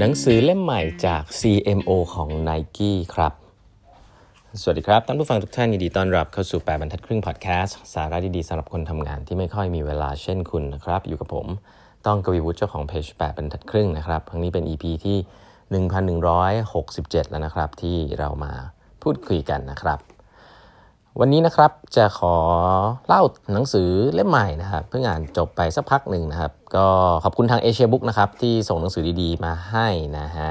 หนังสือเล่มใหม่จาก CMO ของ Nike ครับ สวัสดีครับท่านผู้ฟังทุกท่านยินดีต้อนรับเข้าสู่ 8บรรทัดครึ่งพอดแคสต์สาระดีๆสำหรับคนทำงานที่ไม่ค่อยมีเวลาเช่นคุณนะครับ อยู่กับผมต้องกวีวุฒิเจ้าของเพจ8บรรทัดครึ่งนะครับครั้งนี้เป็น EP ที่ 1167 แล้วนะครับ ที่เรามาพูดคุยกันนะครับ วันนี้นะครับจะขอเล่าหนังสือเล่มใหม่นะครับเพิ่งอ่านจบไปสักพักหนึ่งนะครับ ก็ขอบคุณทางเอเชียบุ๊กนะครับที่ส่งหนังสือดีๆ มาให้นะฮะ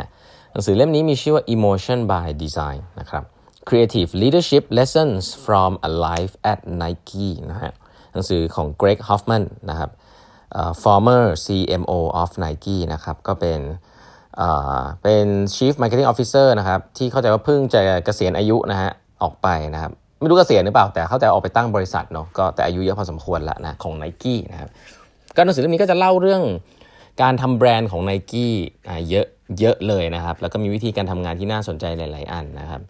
หนังสือเล่มนี้มีชื่อว่า Emotion by Design นะครับ Creative Leadership Lessons from a Life at Nike นะฮะหนังสือของ Greg Hoffman นะครับ uh, former CMO of Nike นะครับก็เป็นเป็น Chief Marketing Officer นะครับที่เข้าใจว่าเพิ่งจะเกษียณอายุนะฮะออกไปนะครับ ไม่รู้เกษียณหรือเปล่า แต่เขาแต่ออกไปตั้งบริษัทเนาะก็แต่อายุเยอะพอสมควรละนะของ n นกี้นะครับก็หนังสือเล่มนี้ก็จะเล่าเรื่องการทำแบรนด์ของ n นกี้เยอะเยอะเลยนะครับ แล้วก็มีวิธีการทำงานที่น่าสนใจหลาย ๆ อันนะครับ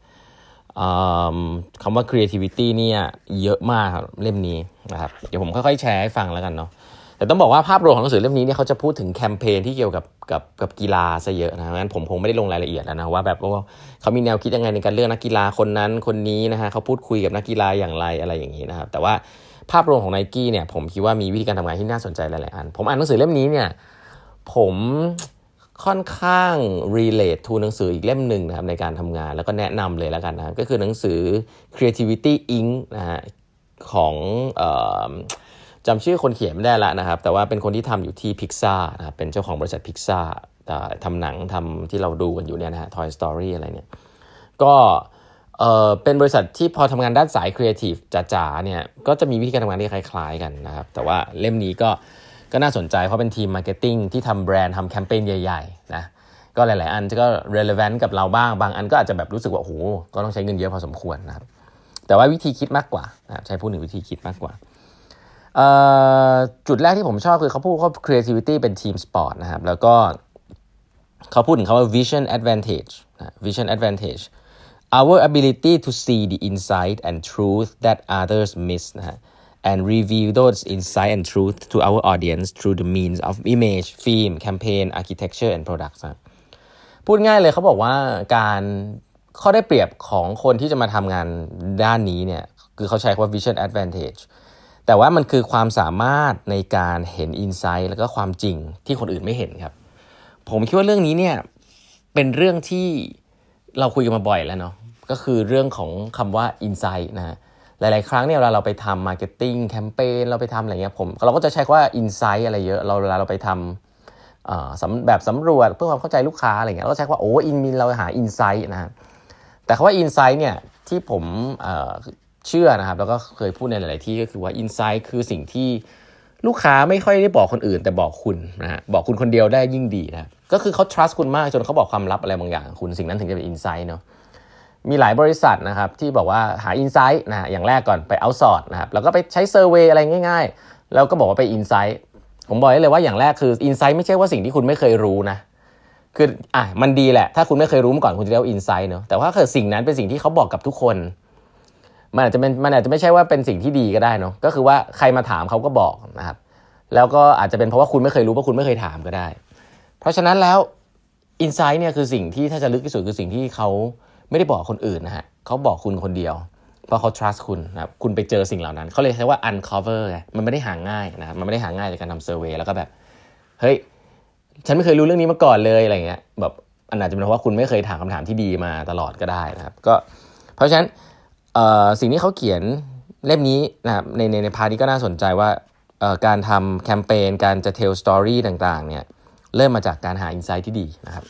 คำว่า creativity เนี่ยเยอะมากครับเล่มนี้นะครับ เดี๋ยวผมค่อยๆแชร์ให้ฟังแล้วกันเนาะ แต่ต้องบอกว่าภาพรวมของหนังสือเล่มนี้เนี่ยเขาจะพูดถึงแคมเปญที่เกี่ยวกับกับกับกีฬาซะเยอะนะงั้นผมคงไม่ได้ลงรายละเอียดแล้วนะว่าแบบว่าเขามีแนวคิดยังไงในการเลือกนักกีฬาคนนั้นคนนี้นะฮะเขาพูดคุยกับนักกีฬาอย่างไรอะไรอย่างนี้นะครับแต่ว่าภาพรวมของไนกี้เนี่ยผมคิดว่ามีวิธีการทำงานที่น่าสนใจหลายๆอัน ผมอ่านหนังสือเล่มนี้เนี่ยผมค่อนข้าง relate to หนังสืออีกเล่มหนึ่งนะครับในการทำงานแล้วก็แนะนำเลยแล้วกันนะก็คือหนังสือ creativity inc นะฮะของ จำชื่อคนเขียนไม่ได้ละนะครับ แต่ว่าเป็นคนที่ทำอยู่ที่พิกซ่านะครับเป็นเจ้าของบริษัทพิกซ่าทำหนังทำที่เราดูกันอยู่เนี่ยนะฮะ Toy Story อะไรเนี่ยก็เออเป็นบริษัทที่พอทำงานด้านสายครีเอทีฟจ๋าๆเนี่ยก็จะมีวิธีการทำงานที่คล้าย ๆ กันนะครับ แต่ว่าเล่มนี้ก็ก็น่าสนใจเพราะเป็นทีม marketing ที่ทำแบรนด์ทำแคมเปญใหญ่ๆนะก็หลาย ๆ อันก็ relevant กับเราบ้าง บางอันก็อาจจะแบบรู้สึกว่าโอ้โหก็ต้องใช้เงินเยอะพอสมควรนะครับแต่ว่าวิธีคิดมากกว่านะครับใช้พูดถึงวิธีคิดมากกว่า จุดแรกที่ผมชอบคือเขาพูดว่า creativity เป็น team sport นะครับ แล้วก็เขาพูดถึงคาว่า vision advantage vision advantage our ability to see the insight and truth that others miss นะฮะ and reveal those insight and truth to our audience through the means of image film campaign architecture and products นะพูดง่ายเลยเขาบอกว่าการข้อได้เปรียบของคนที่จะมาทำงานด้านนี้เนี่ย คือเขาใช้คำว่า vision advantage แต่ว่ามันคือความสามารถในการเห็นอินไซต์แล้วก็ความจริงที่คนอื่นไม่เห็นครับ ผมคิดว่าเรื่องนี้เนี่ยเป็นเรื่องที่เราคุยกันมาบ่อยแล้วเนาะก็คือเรื่องของคำว่า insight นะหลาย ๆ ครั้งเนี่ยเวลาเราไปทำ marketing campaign เราไปทำอะไรเงี้ยผมเราก็จะใช้คำว่า insight อะไรเยอะเราเวลาเราไปทำแบบสำรวจเพื่อความเข้าใจลูกค้าอะไรเงี้ยเราก็ใช้ว่าโอ้ I mean เราหา insight นะแต่คำว่า insight เนี่ยที่ผม เชื่อนะครับ แล้วก็เคยพูดในหลาย ๆ ที่ก็คือว่า insight คือสิ่งที่ลูกค้าไม่ค่อยได้บอกคนอื่น แต่บอกคุณนะฮะบอกคุณคนเดียวได้ยิ่งดีนะก็คือเขา trust คุณมากจนเขาบอกความลับอะไรบางอย่างคุณสิ่งนั้นถึงจะเป็น insight เนาะมีหลายบริษัทนะครับที่บอกว่าหา insight นะอย่างแรกก่อนไป outsource นะครับแล้วก็ไปใช้ survey อะไรง่าย ๆ แล้วก็บอกว่าไป insight ผมบอกได้เลยว่าอย่างแรกคือ insight ไม่ใช่ว่าสิ่งที่คุณไม่เคยรู้นะคืออะมันดีแหละ ถ้าคุณไม่เคยรู้มาก่อนคุณจะเรียกว่า insight เนาะแต่ว่าเกิดสิ่งนั้นเป็นสิ่งที่เขาบอกกับทุกคน มันอาจจะเป็นมันอาจจะไม่ใช่ว่าเป็นสิ่งที่ดีก็ได้เนาะก็คือว่าใครมาถามเขาก็บอกนะครับแล้วก็อาจจะเป็นเพราะว่าคุณไม่เคยรู้เพราะคุณไม่เคยถามก็ได้ เพราะฉะนั้นแล้วอินไซต์เนี่ยคือสิ่งที่ถ้าจะลึกที่สุดคือสิ่งที่เขาไม่ได้บอกคนอื่นนะฮะเขาบอกคุณคนเดียว เพราะเขา trust คุณนะครับคุณไปเจอสิ่งเหล่านั้น เขาเลยใช้ว่า uncover มันไม่ได้หาง่ายนะมันไม่ได้หาง่ายในการทำเซอร์เวยแล้วก็แบบเฮ้ยฉันไม่เคยรู้เรื่องนี้มาก่อนเลยอะไรเงี้ยแบบอันอาจจะเป็นเพราะว่าคุณไม่เคยถามคำถามที่ดีมาตลอดก็ได้นะครับก็เพราะฉะนั้น สิ่งที่เขาเขียนเล่มนี้นะครับในในใน part นี้ก็น่าสนใจว่าการทำแคมเปญการจะ tell story ต่างๆเนี่ยเริ่มมาจากการหา insight ที่ดีนะครับ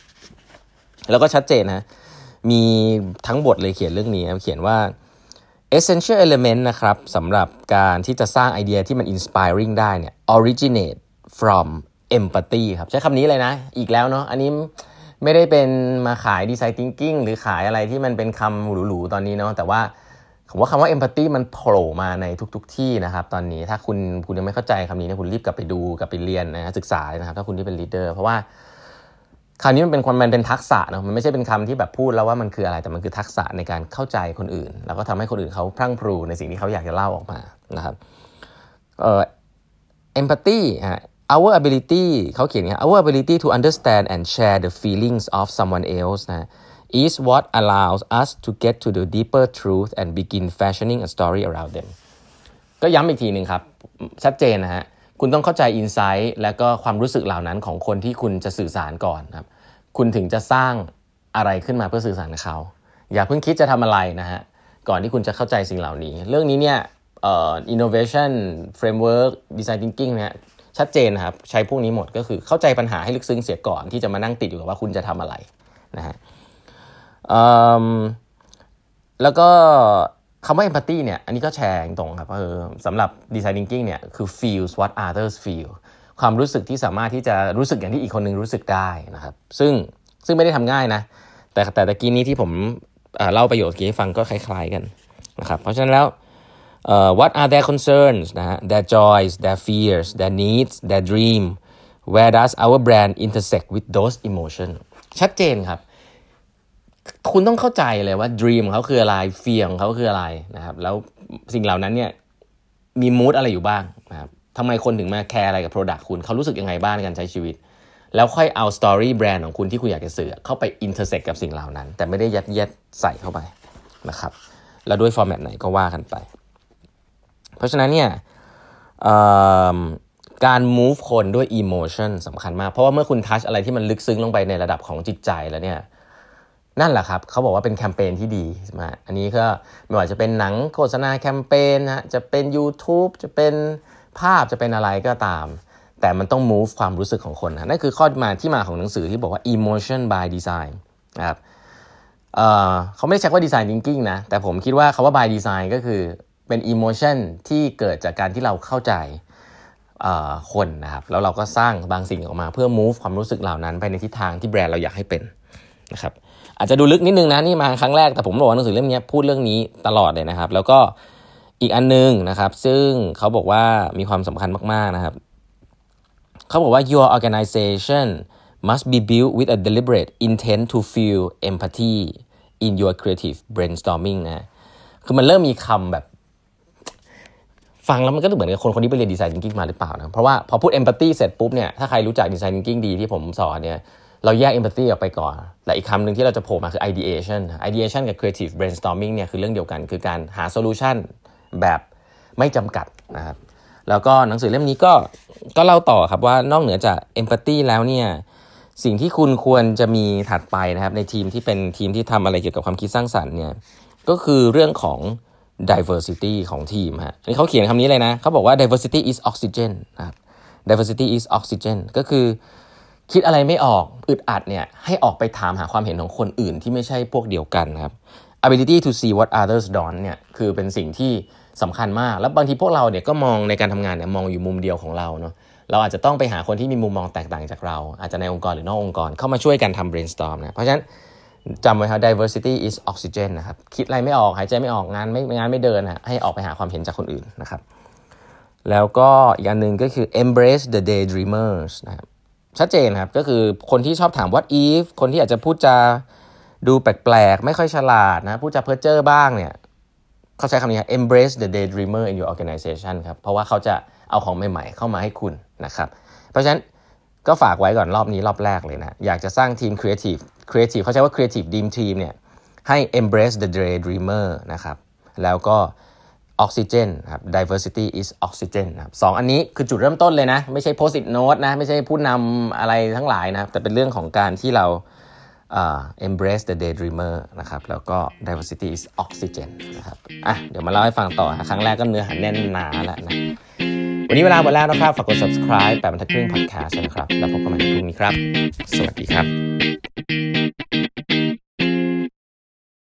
แล้วก็ชัดเจนนะ มีทั้งบทเลยเขียนเรื่องนี้เขียนว่า essential element นะครับสำหรับการที่จะสร้างไอเดียที่มัน inspiring ได้เนี่ย originate from empathy ครับใช้คำนี้เลยนะ อีกแล้วเนาะอันนี้ไม่ได้เป็นมาขายดีไซน์ thinking หรือขายอะไรที่มันเป็นคำหรูๆตอนนี้เนาะแต่ว่า ผมว่าคำว่า empathy มันโผล่มาในทุก ๆ ที่นะครับ ตอนนี้ถ้าคุณคุณยังไม่เข้าใจคำนี้นะคุณรีบกลับไปดูกลับไปเรียนนะศึกษานะครับ ถ้าคุณที่เป็น leader เพราะว่าคำนี้มันเป็นความมันเป็นทักษะเนาะมันไม่ใช่เป็นคำที่แบบพูดแล้วว่ามันคืออะไรแต่มันคือทักษะในการเข้าใจคนอื่น แล้วก็ทำให้คนอื่นเขาพรั่งพรูในสิ่งที่เขาอยากจะเล่าออกมานะครับเอ่อ empathy ฮะ our ability เขาเขียนอย่างนี้ our ability to understand and share the feelings of someone else นะ is what allows us to get to the deeper truth and begin fashioning a story around them ก็ย้ำอีกทีหนึ่งครับ ชัดเจนนะฮะ คุณต้องเข้าใจอินไซต์และก็ความรู้สึกเหล่านั้นของคนที่คุณจะสื่อสารก่อนครับ คุณถึงจะสร้างอะไรขึ้นมาเพื่อสื่อสารกับเขา อย่าเพิ่งคิดจะทำอะไรนะฮะ ก่อนที่คุณจะเข้าใจสิ่งเหล่านี้ เรื่องนี้เนี่ยเอ่อ innovation framework design thinking เนี่ยชัดเจนนะครับ ใช้พวกนี้หมดก็คือเข้าใจปัญหาให้ลึกซึ้งเสียก่อนที่จะมานั่งติดอยู่กับว่าคุณจะทำอะไรนะฮะ แล้วก็คำว่า empathy เนี่ย อันนี้ก็แชร์ตรงครับเออสำหรับ design thinking เนี่ย คือ feels what others feel ความรู้สึกที่สามารถที่จะรู้สึกอย่างที่อีกคนนึงรู้สึกได้นะครับ ซึ่งซึ่งไม่ได้ทำง่ายนะ แต่แต่ตะกี้นี้ที่ผมเล่าประโยชน์กี้ให้ฟังก็คล้ายๆกันนะครับ เพราะฉะนั้นแล้ว uh, what are their concerns นะฮะ their joys their fears their needs their dream where does our brand intersect with those emotions ชัดเจนครับ คุณต้องเข้าใจเลยว่า dream ของเขาคืออะไร fear ของเขาคืออะไรนะครับ แล้วสิ่งเหล่านั้นเนี่ยมีมูดอะไรอยู่บ้างนะครับทำไมคนถึงมาแคร์อะไรกับ Product คุณเขารู้สึกยังไงบ้างในการใช้ชีวิต แล้วค่อยเอา Story แบรนด์ของคุณที่คุณอยากจะสื่อเข้าไป intersect กับสิ่งเหล่านั้น แต่ไม่ได้ยัดเยียดใส่เข้าไปนะครับ แล้วด้วยฟอร์แมตไหนก็ว่ากันไป เพราะฉะนั้นเนี่ยการ move คนด้วย emotion สำคัญมาก เพราะว่าเมื่อคุณทัชอะไรที่มันลึกซึ้งลงไปในระดับของจิตใจแล้วเนี่ย นั่นแหละครับเขาบอกว่าเป็นแคมเปญที่ดีมาอันนี้ก็ไม่ว่าจะเป็นหนังโฆษณาแคมเปญนะจะเป็น YouTube จะเป็นภาพจะเป็นอะไรก็ตาม แต่มันต้อง move ความรู้สึกของคนนะนั่นคือข้อมาที่มาของหนังสือที่บอกว่า emotion by design นะครับเเขาไม่ได้ใช้ว่า design thinking นะแต่ผมคิดว่าคาว่า by design ก็คือเป็น emotion ที่เกิดจากการที่เราเข้าใจคนนะครับแล้วเราก็สร้างบางสิ่งออกมาเพื่อ move ความรู้สึกเหล่านั้นไปในทิศทางที่แบรนด์เราอยากให้เป็นนะครับ อาจจะดูลึกนิดนึงนะนี่มาครั้งแรกแต่ผมบอกว่าหนังสือเล่มนี้พูดเรื่องนี้ตลอดเลยนะครับ แล้วก็อีกอันนึงนะครับ ซึ่งเขาบอกว่ามีความสำคัญมากๆนะครับเขาบอกว่า your organization must be built with a deliberate intent to feel empathy in your creative brainstorming นะคือมันเริ่มมีคำแบบฟังแล้วมันก็เหมือนกับคนคนนี้ไปเรียนดีไซน์ thinking มาหรือเปล่านะ เพราะว่าพอพูด empathy เสร็จปุ๊บเนี่ย ถ้าใครรู้จักดีไซน์ thinking ดีที่ผมสอนเนี่ย เราแยก empathy ออกไปก่อน และอีกคำหนึ่งที่เราจะโผล่มาคือ ideation ideation กับ creative brainstorming เนี่ยคือเรื่องเดียวกัน คือการหา solution แบบไม่จำกัดนะครับ แล้วก็หนังสือเล่มนี้ก็ก็เล่าต่อครับว่านอกเหนือจาก empathy แล้วเนี่ยสิ่งที่คุณควรจะมีถัดไปนะครับ ในทีมที่เป็นทีมที่ทำอะไรเกี่ยวกับความคิดสร้างสรรค์เนี่ยก็คือเรื่องของ diversity ของทีมฮะนี่เขาเขียนคำนี้เลยนะเขาบอกว่า diversity is oxygen นะครับ diversity is oxygen ก็คือ คิดอะไรไม่ออกอึดอัดเนี่ยให้ออกไปถามหาความเห็นของคนอื่นที่ไม่ใช่พวกเดียวกันครับ ability to see what others don't เนี่ยคือเป็นสิ่งที่สำคัญมาก แล้วบางทีพวกเราเนี่ยก็มองในการทำงานเนี่ยมองอยู่มุมเดียวของเราเนาะเราอาจจะต้องไปหาคนที่มีมุมมองแตกต่างจากเรา อาจจะในองค์กรหรือนอกองค์กรเข้ามาช่วยกันทำ brainstorm นะเพราะฉะนั้นจำไว้ครับ diversity is oxygen นะครับคิดอะไรไม่ออกหายใจไม่ออกงานไม่งานไม่เดินนะให้ออกไปหาความเห็นจากคนอื่นนะครับแล้วก็อีกอันหนึ่งก็คือ embrace the daydreamers นะครับ ชัดเจนครับ ก็คือคนที่ชอบถาม what if คนที่อาจจะพูดจาดูแปลกๆ ไม่ค่อยฉลาดนะพูดจาเพ้อเจ้อบ้างเนี่ยเขาใช้คำนี้ครับ embrace the daydreamer in your organization ครับ เพราะว่าเขาจะเอาของใหม่ๆ เข้ามาให้คุณนะครับ เพราะฉะนั้นก็ฝากไว้ก่อนรอบนี้รอบแรกเลยนะ อยากจะสร้างทีม creative creative เขาใช้ว่า creative dream team เนี่ยให้ embrace the daydreamer นะครับ แล้วก็ ออกซิเจนครับ diversity is oxygen นะครับสองอันนี้คือจุดเริ่มต้นเลยนะ ไม่ใช่ post it note นะ ไม่ใช่ผู้นำอะไรทั้งหลายนะแต่เป็นเรื่องของการที่เรา uh, embrace the daydreamer นะครับ แล้วก็ diversity is oxygen นะครับ อะ เดี๋ยวมาเล่าให้ฟังต่อ ครั้งแรกก็เนื้อหาแน่นหนาแล้วนะ วันนี้เวลาหมดแล้วนะครับ ฝากกด subscribe แปดบรรทัดครึ่ง podcast นะครับ แล้วพบกันใหม่ในพรุ่งนี้ครับ สวัสดีครับ